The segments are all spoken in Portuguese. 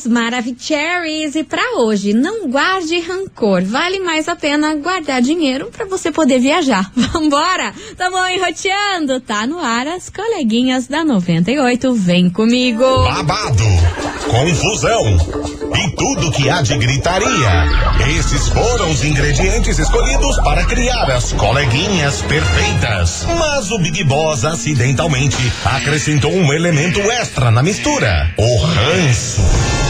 queridos Maravicheries. E para hoje, não guarde rancor. Vale mais a pena guardar dinheiro para você poder viajar. Vambora! Tamo enroteando. Tá no ar as coleguinhas da 98. Vem comigo. Babado, confusão e tudo que há de gritaria. Esses foram os ingredientes escolhidos para criar as coleguinhas perfeitas. Mas o Big Boss acidentalmente acrescentou um elemento extra na mistura: o ranço.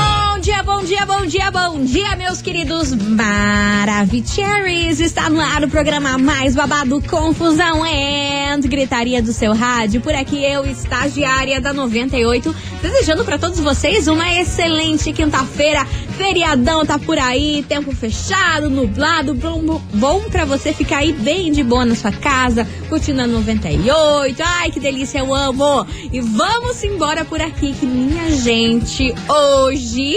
dia, bom dia, bom dia, bom dia, meus queridos Maravicheries. Está no ar o programa mais babado Confusão and Gritaria do seu rádio. Por aqui eu, estagiária da 98, desejando para todos vocês uma excelente quinta-feira. Feriadão tá por aí, tempo fechado, nublado, bom, bom para você ficar aí bem de boa na sua casa, curtindo a 98. Ai, que delícia, eu amo. E vamos embora por aqui que minha gente, hoje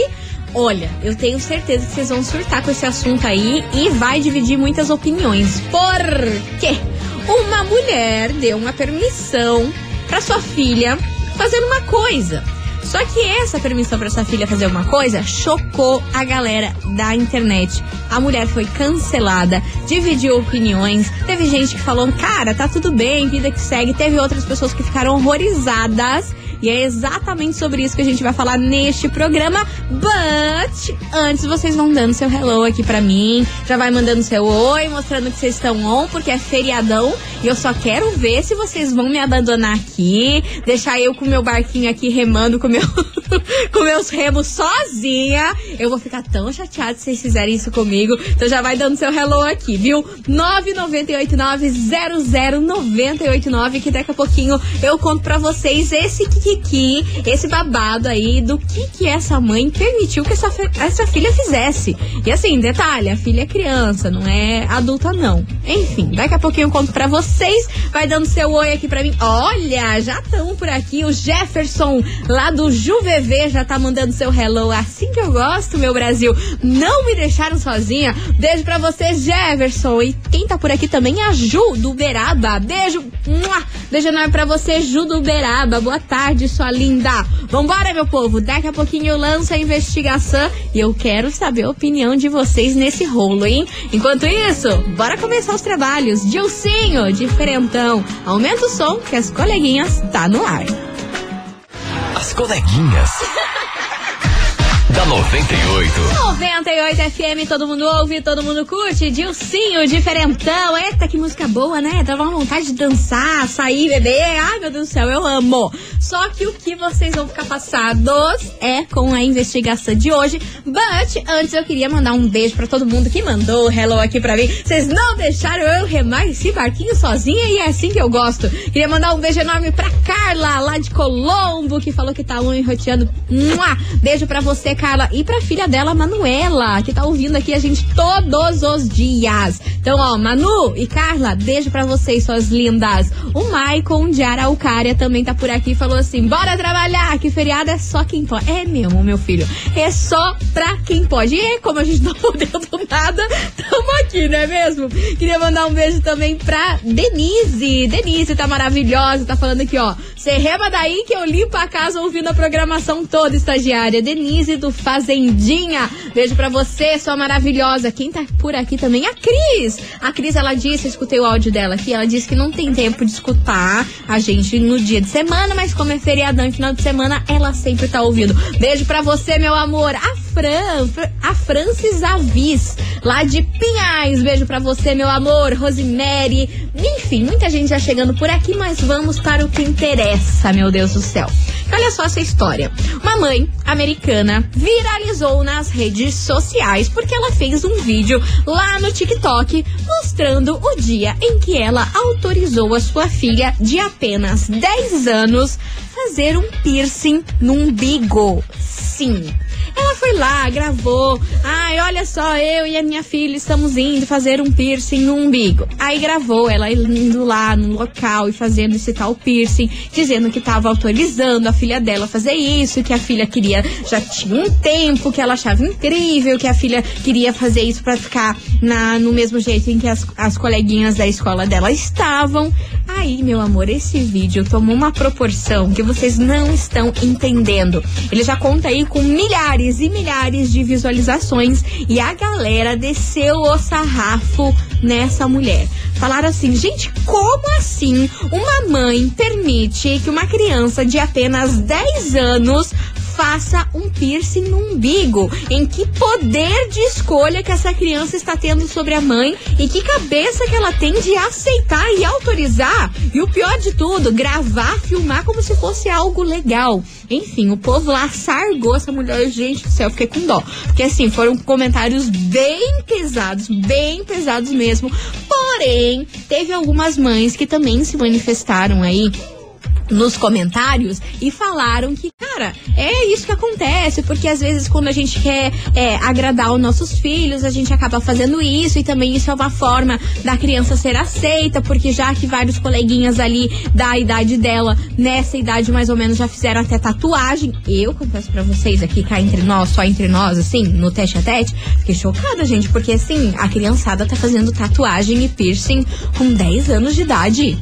Olha, eu tenho certeza que vocês vão surtar com esse assunto aí e vai dividir muitas opiniões. Por quê? Uma mulher deu uma permissão para sua filha fazer uma coisa. Só que essa permissão para sua filha fazer uma coisa chocou a galera da internet. A mulher foi cancelada, dividiu opiniões. Teve gente que falou, cara, tá tudo bem, vida que segue. Teve outras pessoas que ficaram horrorizadas e é exatamente sobre isso que a gente vai falar neste programa. But antes vocês vão dando seu hello aqui pra mim, já vai mandando seu oi, mostrando que vocês estão on, porque é feriadão e eu só quero ver se vocês vão me abandonar aqui, deixar eu com meu barquinho aqui remando com, meu com meus remos sozinha. Eu vou ficar tão chateada se vocês fizerem isso comigo. Então já vai dando seu hello aqui, viu? 998900989 que daqui a pouquinho eu conto pra vocês esse kikiki, esse babado aí do que que essa mãe permitiu que essa, essa filha fizesse. E assim, detalhe, a filha é criança, não é adulta não. Enfim, daqui a pouquinho eu conto pra vocês. Vai dando seu oi aqui pra mim. Olha, já estão por aqui. O Jefferson lá do JuVV já tá mandando seu hello. Assim que eu gosto, meu Brasil. Não me deixaram sozinha. Beijo pra você, Jefferson. E quem tá por aqui também é a Ju do Uberaba. Beijo. Beijo enorme pra você, Ju do Uberaba. Boa tarde, sua linda. Vambora, meu povo. Daqui a pouquinho eu lanço a investigação e eu quero saber a opinião de vocês nesse rolo, hein? Enquanto isso, bora começar os trabalhos. Dilcinho, diferentão. Aumenta o som que as coleguinhas tá no ar. As coleguinhas. da 98. 98 FM, todo mundo ouve, todo mundo curte. Dilcinho, diferentão. Eita, que música boa, né? Dá uma vontade de dançar, sair, beber. Ai, meu Deus do céu, eu amo. Só que o que vocês vão ficar passados é com a investigação de hoje. But antes eu queria mandar um beijo pra todo mundo que mandou hello aqui pra mim. Vocês não deixaram eu remar esse barquinho sozinha e é assim que eu gosto. Queria mandar um beijo enorme pra Carla, lá de Colombo, que falou que tá enroteando. Beijo pra você, Carla, e pra filha dela, Manuela, que tá ouvindo aqui a gente todos os dias. Então, ó, Manu e Carla, beijo pra vocês, suas lindas. O Maicon de Araucária também tá por aqui falou assim: bora trabalhar, que feriado é só quem pode. É mesmo, meu filho. É só pra quem pode. E como a gente não podendo nada, tamo aqui, não é mesmo? Queria mandar um beijo também pra Denise. Denise tá maravilhosa, tá falando aqui, ó. Você rema daí que eu limpo a casa ouvindo a programação toda, estagiária. Denise do Fazendinha. Beijo pra você, sua maravilhosa. Quem tá por aqui também? A Cris. A Cris, ela disse, eu escutei o áudio dela aqui, ela disse que não tem tempo de escutar a gente no dia de semana, mas como é feriadão final de semana, ela sempre tá ouvindo. Beijo pra você, meu amor. A Fran, a Francis Avis, lá de Pinhais. Beijo pra você, meu amor. Rosemary. Enfim, muita gente já chegando por aqui, mas vamos para o que interessa, meu Deus do céu. Olha só essa história. Uma mãe americana viralizou nas redes sociais porque ela fez um vídeo lá no TikTok mostrando o dia em que ela autorizou a sua filha de apenas 10 anos fazer um piercing no umbigo. Sim. Ela foi lá, gravou. Ai, olha só, eu e a minha filha estamos indo fazer um piercing no umbigo. Aí gravou ela indo lá no local e fazendo esse tal piercing, dizendo que estava autorizando a filha dela a fazer isso, que a filha queria, já tinha um tempo, que ela achava incrível, que a filha queria fazer isso para ficar na, no mesmo jeito em que as, as coleguinhas da escola dela estavam. Aí, meu amor, esse vídeo tomou uma proporção que vocês não estão entendendo. Ele já conta aí com milhares e milhares de visualizações e a galera desceu o sarrafo nessa mulher. Falaram assim, gente, como assim uma mãe permite que uma criança de apenas 10 anos faça um piercing no umbigo. Em que poder de escolha que essa criança está tendo sobre a mãe e que cabeça que ela tem de aceitar e autorizar. E o pior de tudo, gravar, filmar como se fosse algo legal. Enfim, o povo lá sargou essa mulher. Gente do céu, fiquei com dó. Porque assim, foram comentários bem pesados, bem pesados mesmo. Porém, teve algumas mães que também se manifestaram aí nos comentários e falaram que, cara, é isso que acontece, porque às vezes quando a gente quer é, agradar os nossos filhos, a gente acaba fazendo isso e também isso é uma forma da criança ser aceita, porque já que vários coleguinhas ali da idade dela, nessa idade mais ou menos, já fizeram até tatuagem. Eu confesso para vocês aqui, cá entre nós, só entre nós, assim, no teste a tete, fiquei chocada, gente, porque assim, a criançada tá fazendo tatuagem e piercing com 10 anos de idade.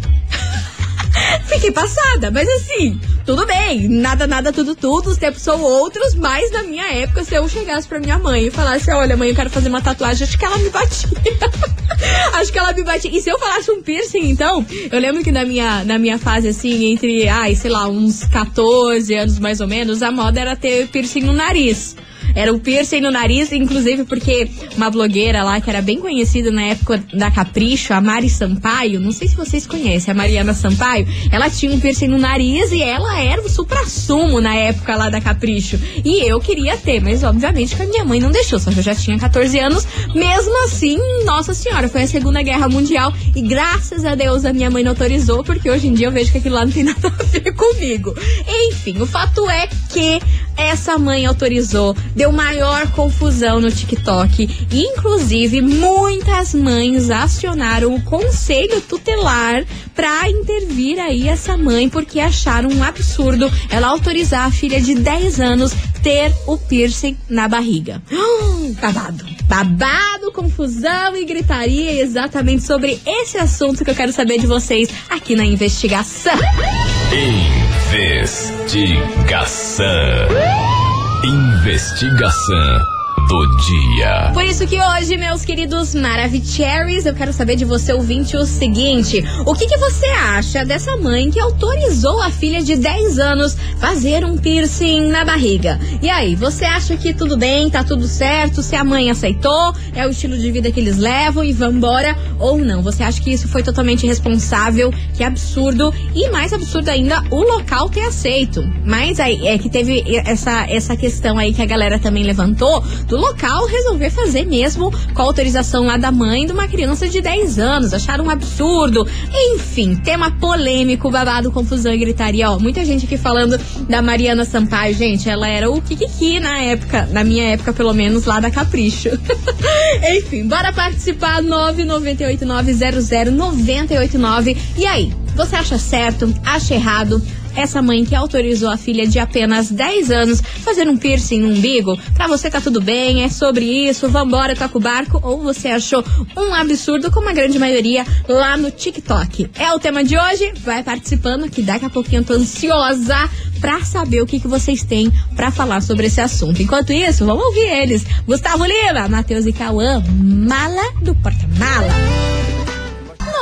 Fiquei passada, mas assim, tudo bem, nada, nada, tudo, tudo, os tempos são outros, mas na minha época, se eu chegasse pra minha mãe e falasse, olha, mãe, eu quero fazer uma tatuagem, acho que ela me batia. acho que ela me batia. E se eu falasse um piercing, então, eu lembro que na minha, na minha fase, assim, entre, ai, sei lá, uns 14 anos mais ou menos, a moda era ter piercing no nariz. Era o piercing no nariz, inclusive porque uma blogueira lá que era bem conhecida na época da Capricho, a Mari Sampaio, não sei se vocês conhecem, a Mariana Sampaio, ela tinha um piercing no nariz e ela era o supra-sumo na época lá da Capricho. E eu queria ter, mas obviamente que a minha mãe não deixou, só que eu já tinha 14 anos. Mesmo assim, nossa senhora, foi a Segunda Guerra Mundial e graças a Deus a minha mãe não autorizou, porque hoje em dia eu vejo que aquilo lá não tem nada a ver comigo. Enfim, o fato é que essa mãe autorizou, deu maior confusão no TikTok. Inclusive, muitas mães acionaram o conselho tutelar para intervir aí essa mãe, porque acharam um absurdo ela autorizar a filha de 10 anos ter o piercing na barriga. babado. Babado, confusão e gritaria exatamente sobre esse assunto que eu quero saber de vocês aqui na investigação. Investigação. Investigação do dia. Por isso que hoje, meus queridos Maravicheries, eu quero saber de você, ouvinte, o seguinte: o que, que você acha dessa mãe que autorizou a filha de 10 anos fazer um piercing na barriga? E aí, você acha que tudo bem, tá tudo certo? Se a mãe aceitou, é o estilo de vida que eles levam e vambora? Ou não? Você acha que isso foi totalmente irresponsável? Que absurdo. E mais absurdo ainda, o local ter aceito. Mas aí é que teve essa, essa questão aí que a galera também levantou do local resolver fazer mesmo com a autorização lá da mãe de uma criança de 10 anos. Acharam um absurdo. Enfim, tema polêmico, babado, confusão e gritaria. Ó, muita gente aqui falando da Mariana Sampaio. Gente, ela era o Kikiki na época, na minha época pelo menos, lá da Capricho. Enfim, bora participar 998900989. E aí, você acha certo? Acha errado? Essa mãe que autorizou a filha de apenas 10 anos fazer um piercing no umbigo. Pra você tá tudo bem, é sobre isso, vambora, toca o barco. Ou você achou um absurdo, como a grande maioria, lá no TikTok. É o tema de hoje, vai participando que daqui a pouquinho eu tô ansiosa pra saber o que, que vocês têm para falar sobre esse assunto. Enquanto isso, vamos ouvir eles. Gustavo Lima, Matheus e Cauã, mala do porta-mala.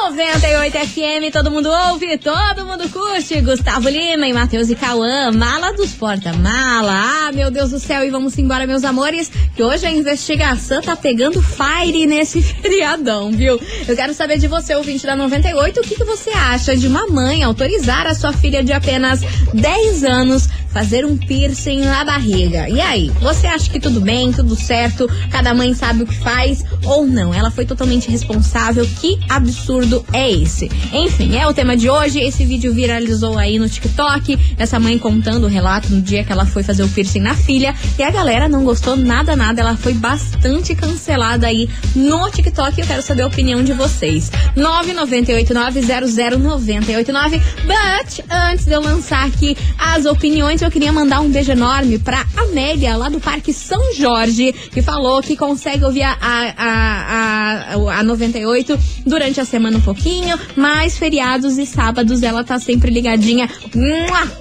98 FM, todo mundo ouve, todo mundo curte. Gustavo Lima e Matheus e Cauã, mala dos porta-mala. Ah, meu Deus do céu, e vamos embora, meus amores, que hoje a investigação tá pegando fire nesse feriadão, viu? Eu quero saber de você, ouvinte da 98, o que, que você acha de uma mãe autorizar a sua filha de apenas 10 anos fazer um piercing na barriga. E aí, você acha que tudo bem, tudo certo, cada mãe sabe o que faz ou não? Ela foi totalmente responsável. Que absurdo é esse? Enfim, é o tema de hoje. Esse vídeo viralizou aí no TikTok. Essa mãe contando o relato no dia que ela foi fazer o piercing na filha. E a galera não gostou nada, nada. Ela foi bastante cancelada aí no TikTok. Eu quero saber a opinião de vocês. 998900989. But antes de eu lançar aqui as opiniões, eu queria mandar um beijo enorme pra Amélia, lá do Parque São Jorge, que falou que consegue ouvir a, a, a, a 98 durante a semana um pouquinho, mas feriados e sábados ela tá sempre ligadinha.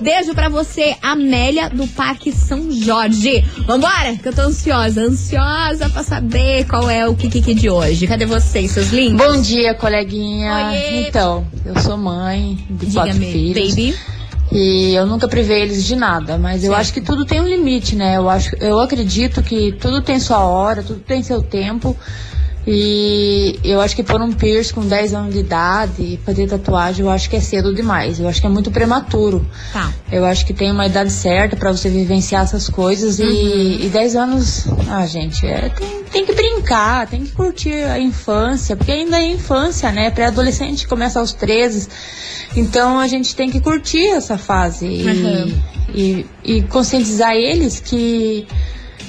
Beijo pra você, Amélia, do Parque São Jorge. Vambora, que eu tô ansiosa, ansiosa pra saber qual é o Kiki de hoje. Cadê vocês, seus lindos? Bom dia, coleguinha. Oiê. Então, eu sou mãe de quatro Diga-me, filhos. baby. E eu nunca privei eles de nada, mas eu Certo. acho que tudo tem um limite, né? Eu acho, eu acredito que tudo tem sua hora, tudo tem seu tempo. E eu acho que pôr um piercing com 10 anos de idade e fazer tatuagem, eu acho que é cedo demais. Eu acho que é muito prematuro. Tá. Eu acho que tem uma idade certa pra você vivenciar essas coisas Uhum. e, e 10 anos, ah, gente, é, tem, tem que brincar, tem que curtir a infância, porque ainda é infância, né? Pré-adolescente começa aos 13. Então a gente tem que curtir essa fase e, Uhum. e, e conscientizar eles que,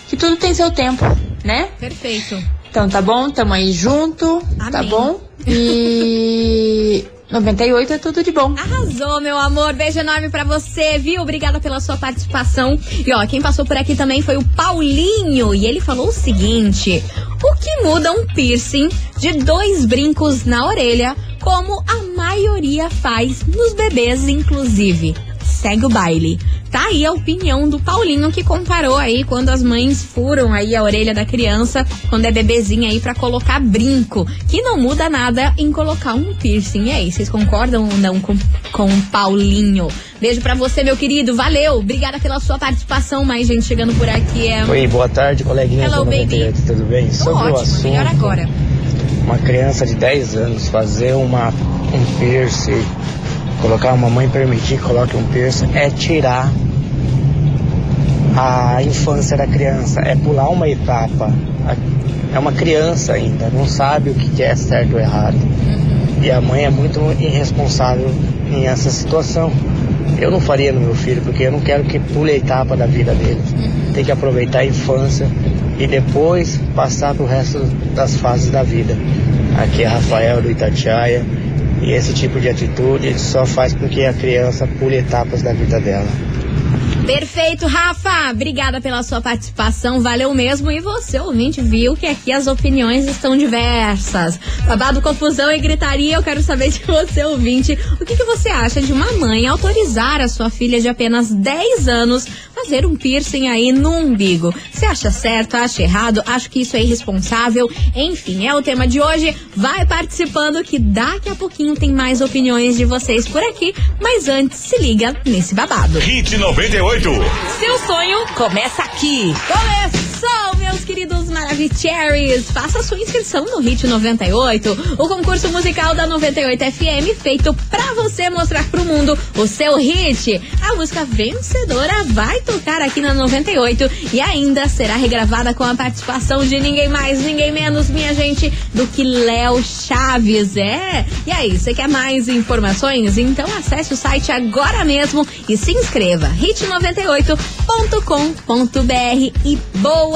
que tudo tem seu tempo, né? Perfeito. Então tá bom, tamo aí junto, tá Amém. bom? E 98 é tudo de bom. Arrasou, meu amor. Beijo enorme pra você, viu? Obrigada pela sua participação. E ó, quem passou por aqui também foi o Paulinho. E ele falou o seguinte: O que muda um piercing de dois brincos na orelha, como a maioria faz nos bebês, inclusive? Segue o baile. Tá aí a opinião do Paulinho que comparou aí quando as mães furam aí a orelha da criança quando é bebezinha aí pra colocar brinco, que não muda nada em colocar um piercing. E aí, vocês concordam ou não com, com o Paulinho? Beijo pra você, meu querido. Valeu. Obrigada pela sua participação. Mais gente chegando por aqui é Oi, boa tarde, coleguinha Hello, do 98, baby. tudo bem? Tô Sobre o ótimo, assunto, melhor agora. uma criança de 10 anos fazer uma, um piercing, colocar uma mãe permitir que coloque um piercing, é tirar a infância da criança, é pular uma etapa. É uma criança ainda, não sabe o que é certo ou errado. E a mãe é muito irresponsável em essa situação. Eu não faria no meu filho, porque eu não quero que pule a etapa da vida dele. Tem que aproveitar a infância e depois passar pro resto das fases da vida. Aqui é Rafael do Itatiaia. E esse tipo de atitude só faz com que a criança pule etapas da vida dela. Perfeito, Rafa. Obrigada pela sua participação. Valeu mesmo. E você, ouvinte, viu que aqui as opiniões estão diversas. Babado, confusão e gritaria. Eu quero saber de você, ouvinte, o que, que você acha de uma mãe autorizar a sua filha de apenas 10 anos fazer um piercing aí no umbigo? Você acha certo? Acha errado? Acho que isso é irresponsável. Enfim, é o tema de hoje. Vai participando que daqui a pouquinho tem mais opiniões de vocês por aqui. Mas antes, se liga nesse babado. Hit 98. Seu sonho começa aqui. Começou, meus queridos Maravicheries. Faça sua inscrição no Hit 98, o concurso musical da 98 FM, feito pra você mostrar pro mundo o seu hit. A música vencedora vai tocar aqui na 98 e ainda será regravada com a participação de ninguém mais, ninguém menos, minha gente, do que Léo Chaves. É. E aí, você quer mais informações? Então acesse o site agora mesmo e se inscreva. hit98.com.br e boa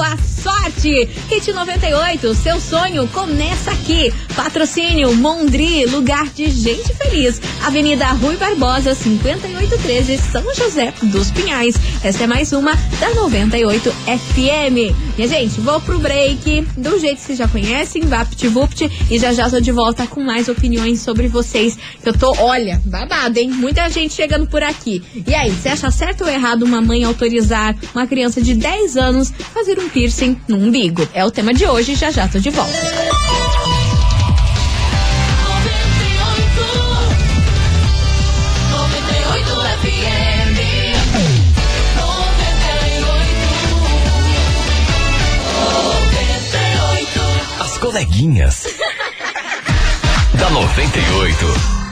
sorte! Hit 98, seu sonho começa aqui. Patrocínio Mondri, lugar de gente feliz. Avenida Rui Barbosa, 5813, São José dos Pinhais. Essa é mais uma da 98 FM. Minha gente, vou pro break. Do jeito que vocês já conhecem, VaptVupt. E já já tô de volta com mais opiniões sobre vocês. Eu tô, olha, babado, hein? Muita gente chegando por aqui. E aí, você acha certo ou errado uma mãe autorizar uma criança de 10 anos fazer um piercing no umbigo? É o tema de hoje. Já já tô de volta. As coleguinhas. da 98.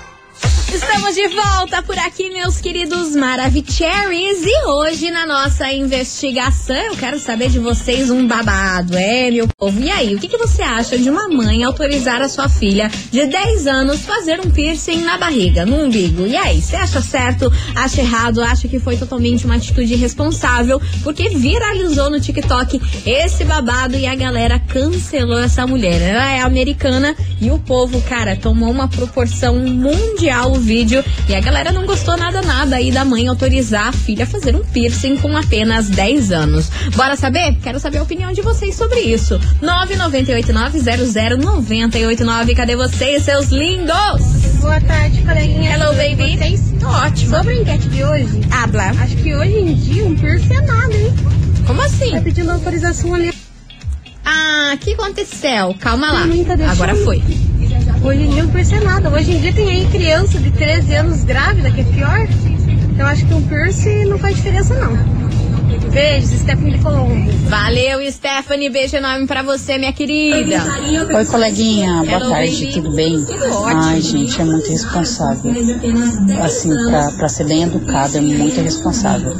Estamos de volta por aqui, meus queridos Maravicheries. E hoje, na nossa investigação, eu quero saber de vocês um babado, é, meu povo? E aí, o que, que você acha de uma mãe autorizar a sua filha de 10 anos fazer um piercing na barriga, no umbigo? E aí, você acha certo, acha errado, acha que foi totalmente uma atitude irresponsável? Porque viralizou no TikTok esse babado e a galera cancelou essa mulher. Ela é americana e o povo, cara, tomou uma proporção mundial vídeo e a galera não gostou nada nada aí da mãe autorizar a filha a fazer um piercing com apenas 10 anos. Bora saber? Quero saber a opinião de vocês sobre isso. 998900989. Cadê vocês, seus lindos? Boa tarde, coleguinha. Hello, baby. Vocês? Tô ótimo. Sobre a enquete de hoje, Habla. acho que hoje em dia um piercing é nada, hein? Como assim? Vai pedindo autorização ali. Ah, o que aconteceu? Calma lá. Tá. Agora foi. Hoje em dia é nada. Hoje em dia tem aí criança de 13 anos grávida, que é pior. Então acho que um piercing não faz diferença, não. Beijos, Stephanie Colombo. Valeu, Stephanie. Beijo enorme pra você, minha querida. Oi, coleguinha, boa Hello, tarde, baby. tudo bem? Tudo ótimo. Ai, gente, é muito responsável. Assim, pra, pra ser bem educada, é muito responsável.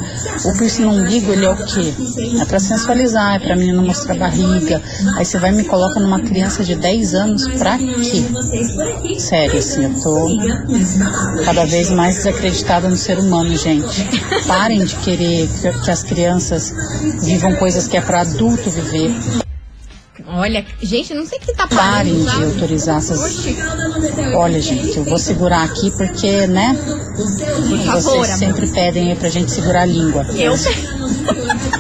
O piercing no umbigo, ele é o quê? É pra sensualizar, é pra menina mostrar barriga. Aí você vai e me coloca numa criança de 10 anos, pra quê? Sério, assim, eu tô cada vez mais desacreditada no ser humano, gente. Parem de querer que- que as crianças vivam coisas que é pra adulto viver. Olha, gente, não sei que tá Parem parando, de sabe? autorizar essas. Olha, gente, eu vou segurar aqui porque, né? Por favor, Vocês amor. sempre pedem aí pra gente segurar a língua. Eu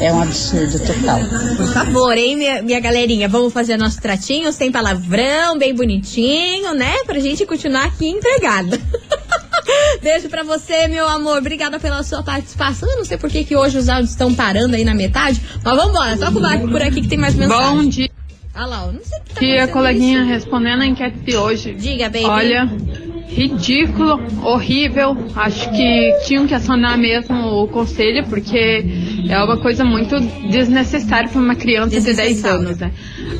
É um absurdo total. Por favor, hein, minha, minha galerinha? Vamos fazer nosso tratinho sem palavrão, bem bonitinho, né? Pra gente continuar aqui empregada. Beijo pra você, meu amor. Obrigada pela sua participação. Eu não sei por que, que hoje os áudios estão parando aí na metade, mas vambora. Toca o barco por aqui que tem mais mensagem. Bom dia, Olha lá, eu não sei o que tá dia, coleguinha, isso. respondendo a enquete de hoje. Diga, baby. Olha, ridículo, horrível. Acho que tinham que acionar mesmo o conselho, porque é uma coisa muito desnecessária para uma criança de 10 Desnecessário. anos, né?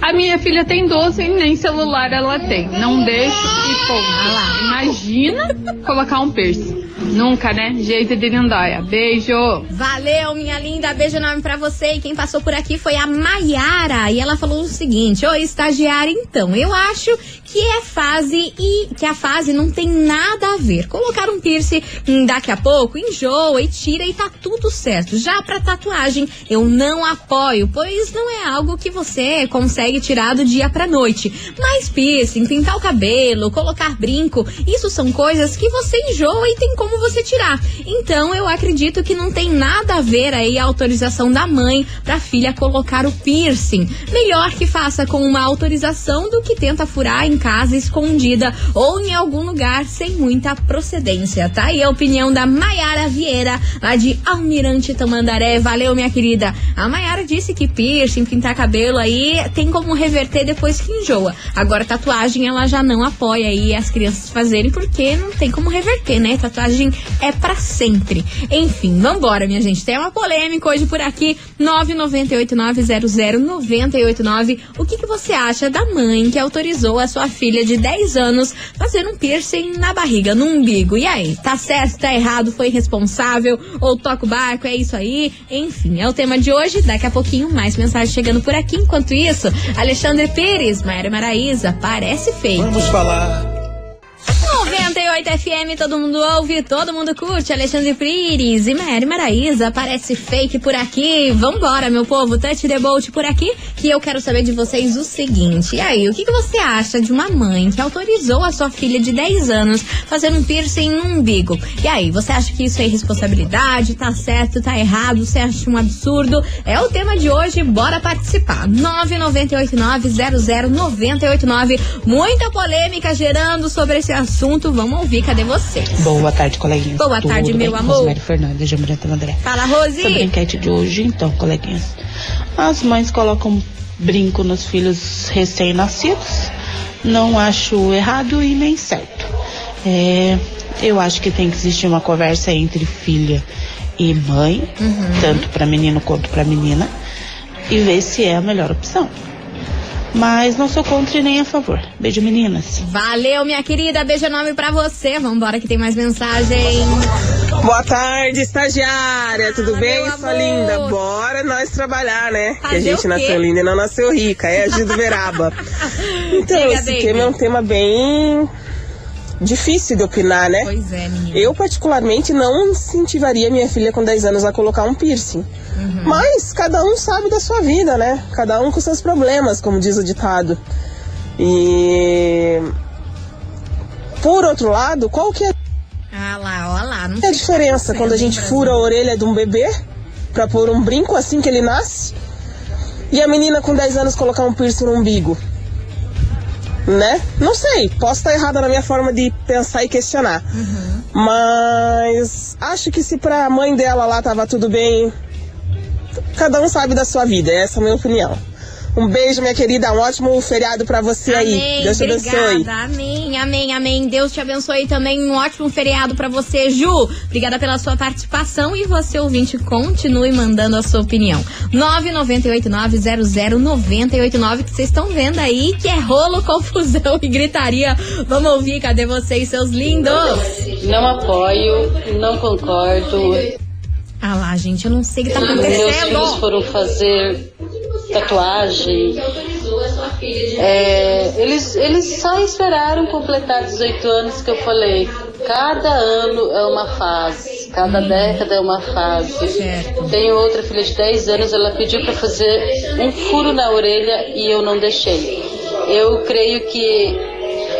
A minha filha tem 12 e nem celular ela tem. Não deixo e lá. Imagina colocar um piercing. Nunca, né? Jeito de lindóia. Beijo! Valeu, minha linda. Beijo enorme pra você. E quem passou por aqui foi a Maiara. E ela falou o seguinte: Oi, estagiária, então. Eu acho que é fase e que a fase não tem nada a ver. Colocar um piercing hum, daqui a pouco, enjoa e tira e tá tudo certo. Já pra tatuagem, eu não apoio, pois não é algo que você consegue tirar do dia pra noite. Mas piercing, pintar o cabelo, colocar brinco, isso são coisas que você enjoa e tem como você tirar. Então eu acredito que não tem nada a ver aí a autorização da mãe pra filha colocar o piercing. Melhor que faça com uma autorização do que tenta furar em casa escondida ou em algum lugar sem muita procedência. Tá aí a opinião da Maiara Vieira, lá de Almirante Tamandaré. Valeu, minha querida. A Maiara disse que piercing, pintar cabelo aí tem como reverter depois que enjoa. Agora, tatuagem ela já não apoia aí as crianças fazerem porque não tem como reverter, né? Tatuagem é pra sempre. Enfim, vambora, minha gente. Tem uma polêmica hoje por aqui. 998900989. O que, que você acha da mãe que autorizou a sua filha de 10 anos fazer um piercing na barriga, no umbigo? E aí, tá certo, tá errado, foi irresponsável? Ou toca o barco, é isso aí? Enfim, é o tema de hoje. Daqui a pouquinho, mais mensagem chegando por aqui. Enquanto isso, Alexandre Pires, Maíra Maraíza, parece feio. Vamos falar 98 FM, todo mundo ouve, todo mundo curte. Alexandre Pires e Mary Maraíza, parece fake por aqui. Vambora, meu povo, touch the boat por aqui, que eu quero saber de vocês o seguinte. E aí, o que, que você acha de uma mãe que autorizou a sua filha de 10 anos fazer um piercing no umbigo? E aí, você acha que isso é irresponsabilidade? Tá certo, tá errado? Você acha um absurdo? É o tema de hoje, bora participar. 998900989. Muita polêmica gerando sobre esse assunto. Vamos ouvir, cadê vocês? Boa tarde, coleguinhas. Boa Tudo tarde, meu bem? amor. Rosemary Fernandes, de Amaranta André. Fala, Sobre a Rose. enquete de hoje, então, coleguinhas. As mães colocam brinco nos filhos recém-nascidos. Não acho errado e nem certo. É, eu acho que tem que existir uma conversa entre filha e mãe, tanto para menino quanto para menina, e ver se é a melhor opção. Mas não sou contra e nem a favor. Beijo, meninas. Valeu, minha querida. Beijo enorme pra você. Vambora que tem mais mensagem. Boa tarde, estagiária. Tudo bem, sua amor. linda? Bora nós trabalhar, né? Fazer que a gente nasceu linda e não nasceu rica. É a Gil do Veraba. Então, Diga, esse baby. tema é um tema bem difícil de opinar, né? Pois é, menina. Eu, particularmente, não incentivaria minha filha com 10 anos a colocar um piercing. Uhum. Mas cada um sabe da sua vida, né? Cada um com seus problemas, como diz o ditado. E. Por outro lado, qual que é Ah lá, ó lá. Não a sei diferença quando a gente fura a orelha de um bebê pra pôr um brinco assim que ele nasce e a menina com 10 anos colocar um piercing no umbigo? Né? Não sei, posso estar errada na minha forma de pensar e questionar. Mas acho que se pra mãe dela lá tava tudo bem, cada um sabe da sua vida, essa é a minha opinião. Um beijo, minha querida, um ótimo feriado pra você aí. Amém, Deus te abençoe. obrigada, amém, amém, amém. Deus te abençoe também. Um ótimo feriado pra você, Ju. Obrigada pela sua participação e você, ouvinte, continue mandando a sua opinião. 998900989 que vocês estão vendo aí que é rolo, confusão e gritaria. Vamos ouvir, cadê vocês, seus lindos? Não apoio, não concordo. Ah lá, gente, eu não sei o que tá Meus filhos acontecendo. foram fazer tatuagem. É, eles, eles só esperaram completar 18 anos que eu falei. Cada ano é uma fase, cada década é uma fase. Tenho outra filha de 10 anos, ela pediu para fazer um furo na orelha e eu não deixei. Eu creio que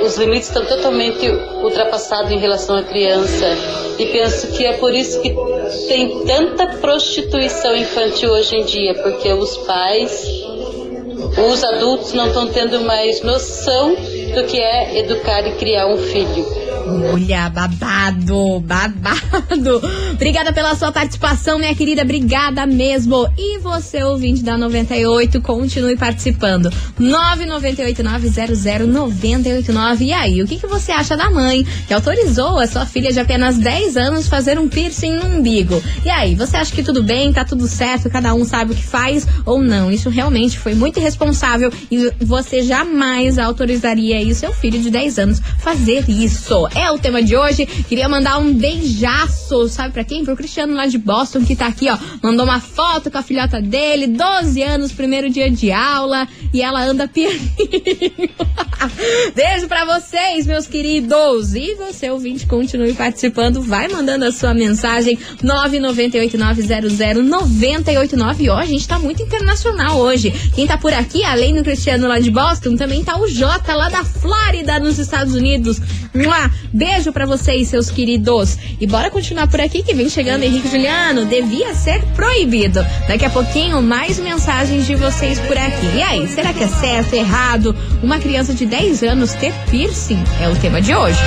os limites estão totalmente ultrapassados em relação à criança e penso que é por isso que tem tanta prostituição infantil hoje em dia, porque os pais, os adultos não estão tendo mais noção do que é educar e criar um filho. Olha, babado, babado. Obrigada pela sua participação, minha querida. Obrigada mesmo. E você, ouvinte da 98, continue participando. 998900989. E aí, o que, que você acha da mãe que autorizou a sua filha de apenas 10 anos fazer um piercing no umbigo? E aí, você acha que tudo bem, tá tudo certo, cada um sabe o que faz ou não? Isso realmente foi muito irresponsável e você jamais autorizaria aí o seu filho de 10 anos fazer isso. É o tema de hoje. Queria mandar um beijaço, sabe pra quem? Pro Cristiano lá de Boston, que tá aqui, ó. Mandou uma foto com a filhota dele, 12 anos, primeiro dia de aula, e ela anda pianinho. Beijo pra vocês, meus queridos. E você, ouvinte, continue participando. Vai mandando a sua mensagem 998900989. Ó, a gente tá muito internacional hoje. Quem tá por aqui, além do Cristiano lá de Boston, também tá o Jota lá da Flórida, nos Estados Unidos. Mua! Beijo pra vocês, seus queridos. E bora continuar por aqui que vem chegando Henrique Juliano. Devia ser proibido. Daqui a pouquinho, mais mensagens de vocês por aqui. E aí, será que é certo, errado? Uma criança de 10 anos ter piercing? É o tema de hoje.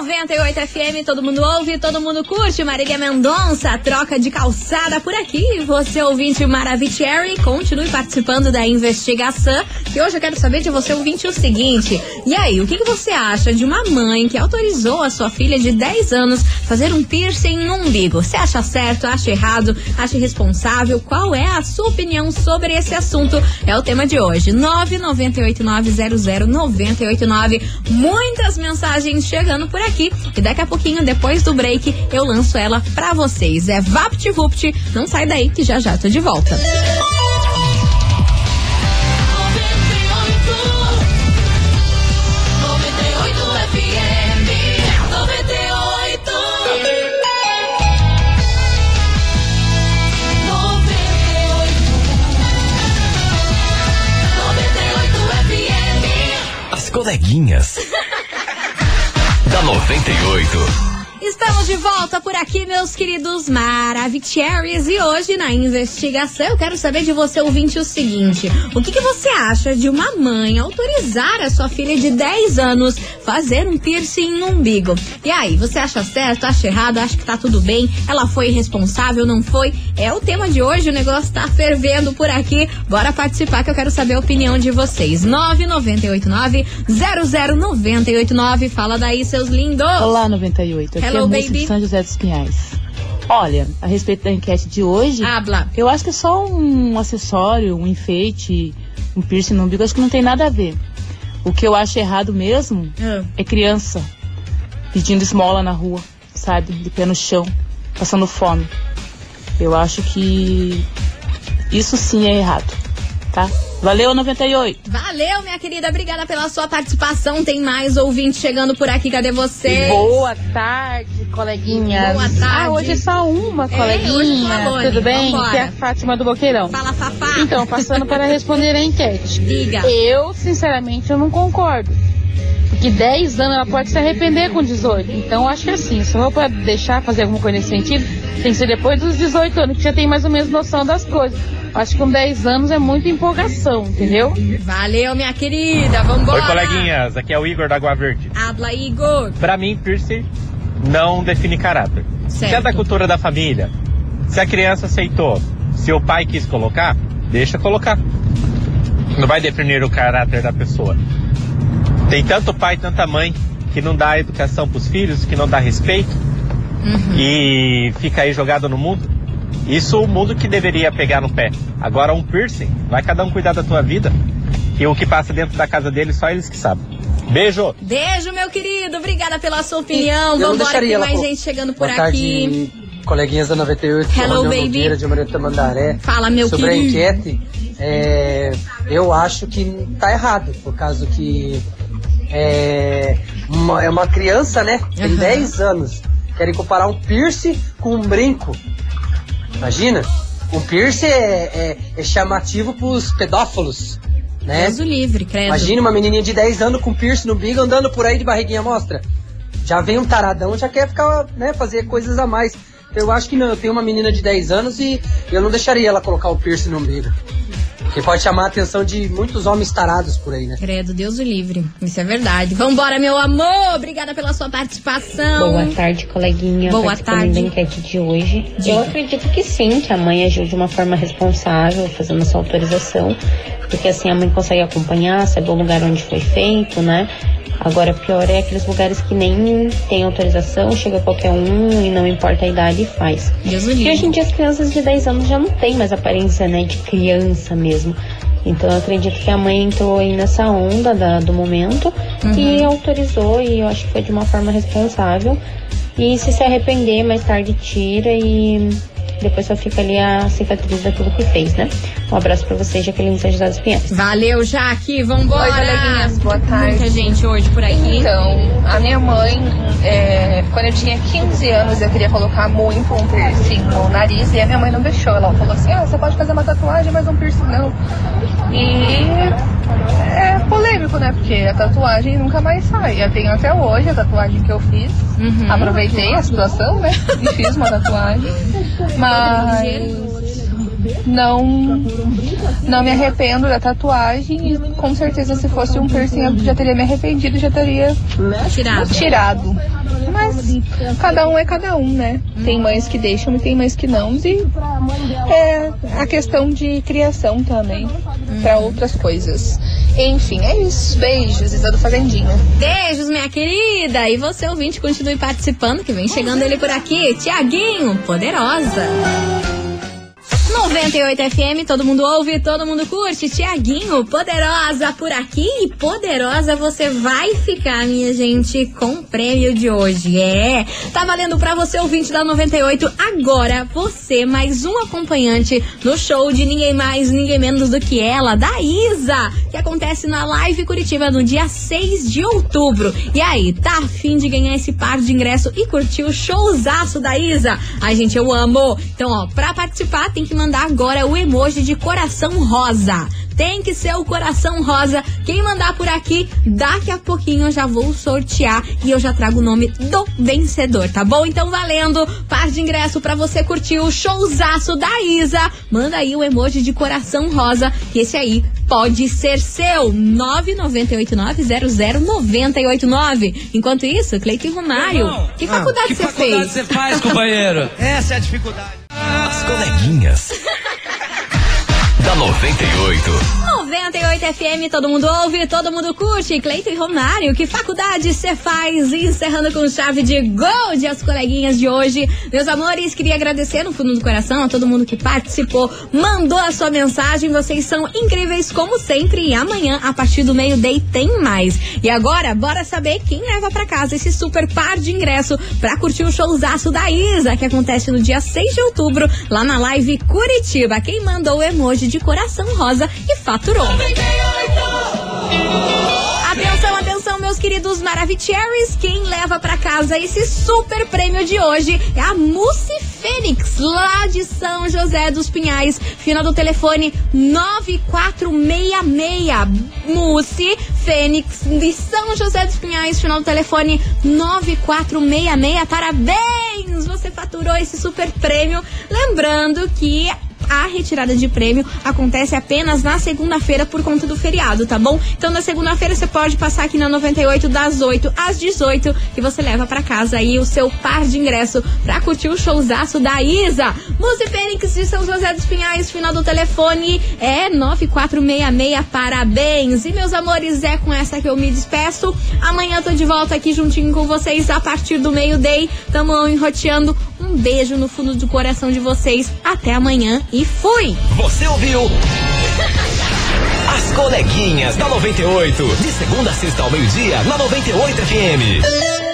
98 FM, todo mundo ouve, todo mundo curte. Marília Mendonça, troca de calçada por aqui. Você ouvinte Maravicherry, continue participando da investigação. E hoje eu quero saber de você ouvinte o seguinte: e aí, o que, que você acha de uma mãe que autorizou a sua filha de 10 anos fazer um piercing no umbigo? Você acha certo, acha errado, acha irresponsável? Qual é a sua opinião sobre esse assunto? É o tema de hoje. 998900989. Muitas mensagens chegando por aqui. E daqui a pouquinho, depois do break, eu lanço ela pra vocês. É VaptVupt. Não sai daí que já já tô de volta. As coleguinhas. Da 98. Estamos de volta por aqui, meus queridos Maravicheries. E hoje, na investigação, eu quero saber de você, ouvinte, o seguinte: o que, que você acha de uma mãe autorizar a sua filha de 10 anos fazer um piercing no umbigo? E aí, você acha certo, acha errado, acha que tá tudo bem? Ela foi irresponsável, não foi? É o tema de hoje, o negócio tá fervendo por aqui. Bora participar que eu quero saber a opinião de vocês. 9989-00989. Fala daí, seus lindos. Olá, 98. Aqui Hello, é a Múcia baby. de São José dos Pinhais. Olha, a respeito da enquete de hoje, Habla. eu acho que é só um acessório, um enfeite, com piercing no umbigo, acho que não tem nada a ver. O que eu acho errado mesmo Ah. é criança pedindo esmola na rua, sabe? De pé no chão, passando fome. Eu acho que isso sim é errado, tá? Valeu, 98! Valeu, minha querida. Obrigada pela sua participação. Tem mais ouvinte chegando por aqui. Cadê você? Boa tarde, coleguinhas. Boa tarde. Ah, hoje é só uma É, coleguinha. hoje só a Lone. Tudo bem? Vambora. Que é a Fátima do Boqueirão. Fala, Fafá. Então, passando para responder a enquete. Diga. Eu, sinceramente, eu não concordo. Porque 10 anos ela pode se arrepender com 18. Então, eu acho que assim, se for pra deixar fazer alguma coisa nesse sentido, tem que ser depois dos 18 anos, que já tem mais ou menos noção das coisas. Acho que com 10 anos é muita empolgação, entendeu? Valeu, minha querida. Vambora. Oi, coleguinhas. Aqui é o Igor da Água Verde. Habla, Igor. Pra mim, piercing não define caráter. Se é Certo. da cultura da família, se a criança aceitou, se o pai quis colocar, deixa colocar. Não vai definir o caráter da pessoa. Tem tanto pai, tanta mãe que não dá educação pros filhos, que não dá respeito e fica aí jogado no mundo. Isso o mundo que deveria pegar no pé. Agora um piercing, vai cada um cuidar da tua vida. E o que passa dentro da casa dele, só eles que sabem. Beijo! Beijo, meu querido. Obrigada pela sua opinião. Que deixaria tem mais pô. gente chegando por Boa aqui. tarde, coleguinhas da 98. Hello, baby. Nogueira, de Maria Tamandaré. Fala, meu Sobre querido. a enquete, é, eu acho que tá errado, por causa que é uma, é uma criança, né? Tem Aham. 10 anos. Querem comparar um piercing com um brinco. Imagina? Um piercing é, é, é chamativo pros pedófilos, né? Deus o livre, credo. Imagina uma menininha de 10 anos com piercing no bico andando por aí de barriguinha mostra. Já vem um taradão, já quer ficar, né, fazer coisas a mais. Eu acho que não, eu tenho uma menina de 10 anos e eu não deixaria ela colocar o piercing no umbigo. Que pode chamar a atenção de muitos homens tarados por aí, né? Credo, Deus o livre. Isso é verdade. Vambora, meu amor. Obrigada pela sua participação. Boa tarde, coleguinha. Boa tarde. da enquete de hoje. Diga. Eu acredito que sim, que a mãe agiu de uma forma responsável, fazendo essa autorização, porque assim a mãe consegue acompanhar, sabe o lugar onde foi feito, né? Agora, pior é aqueles lugares que nem tem autorização, chega qualquer um e não importa a idade e faz. Deus livre. hoje em dia as crianças de 10 anos já não têm mais aparência, né, de criança mesmo. Então eu acredito que a mãe entrou aí nessa onda da- do momento e autorizou e eu acho que foi de uma forma responsável. E se se arrepender, mais tarde tira e depois só fica ali a cicatriz daquilo que fez, né? Um abraço pra vocês, Jaqueline Sérgio das Pinhais. Valeu, Jaque. Vambora. Oi, coleguinhas, boa tarde. Muita gente hoje por aqui. Então, a minha mãe, é, quando eu tinha 15 anos, eu queria colocar muito um piercing no nariz e a minha mãe não deixou. Ela falou assim: ah, você pode fazer uma tatuagem, mas um piercing não. E é polêmico, né? Porque a tatuagem nunca mais sai. Eu tenho até hoje a tatuagem que eu fiz. Uhum. Aproveitei a situação, né? E fiz uma tatuagem. Mas não não me arrependo da tatuagem e com certeza se fosse um piercing eu já teria me arrependido já teria Tirado. tirado mas cada um é cada um né tem mães que deixam e tem mães que não e é a questão de criação também para outras coisas enfim é isso beijos Isa do Fazendinho Beijos, minha querida. E você, ouvinte, continue participando, que vem chegando ele por aqui. Tiaguinho, poderosa. 98 FM, todo mundo ouve, todo mundo curte. Tiaguinho, poderosa por aqui. E poderosa você vai ficar, minha gente, com o prêmio de hoje. É, tá valendo pra você, ouvinte da 98. Agora, você, mais um acompanhante no show de ninguém mais, ninguém menos do que ela, da Isa, que acontece na Live Curitiba no dia 6 de outubro. E aí, tá afim de ganhar esse par de ingresso e curtir o showzaço da Isa? Ai, gente, eu amo. Então, ó, pra participar, tem que mandar agora o emoji de coração rosa. Tem que ser o coração rosa. Quem mandar por aqui, daqui a pouquinho eu já vou sortear e eu já trago o nome do vencedor, tá bom? Então valendo, par de ingresso pra você curtir o showzaço da Isa. Manda aí o emoji de coração rosa, que esse aí pode ser seu. 998900989. Enquanto isso, Cleiton Romário, que faculdade que você faculdade fez? você faz, companheiro? Essa é a dificuldade. As coleguinhas. Da 98. 98 FM, todo mundo ouve, todo mundo curte. Cleiton e Romário, que faculdade você faz? Encerrando com chave de gold as coleguinhas de hoje. Meus amores, queria agradecer no fundo do coração a todo mundo que participou, mandou a sua mensagem. Vocês são incríveis como sempre. E amanhã, a partir do meio-day, tem mais. E agora, bora saber quem leva pra casa esse super par de ingresso pra curtir o showzaço da Isa, que acontece no dia 6 de outubro, lá na live Curitiba. Quem mandou o emoji de coração rosa e faturou. Atenção, atenção, meus queridos Maravicheries. Quem leva pra casa esse super prêmio de hoje é a Mussi Fênix, lá de São José dos Pinhais. Final do telefone 9466. Mussi Fênix de São José dos Pinhais. Final do telefone 9466. Parabéns! Você faturou esse super prêmio. Lembrando que a retirada de prêmio acontece apenas na segunda-feira por conta do feriado, tá bom? Então na segunda-feira você pode passar aqui na 98 das 8 às 18 que você leva para casa aí o seu par de ingresso pra curtir o showzaço da Isa. Música Fênix de São José dos Pinhais, final do telefone é 9466. Parabéns! E meus amores, é com essa que eu me despeço. Amanhã tô de volta aqui juntinho com vocês a partir do meio-day. Tamo enroteando. Um beijo no fundo do coração de vocês. Até amanhã e fui! Você ouviu? As coleguinhas da 98. De segunda a sexta ao meio-dia, na 98 FM.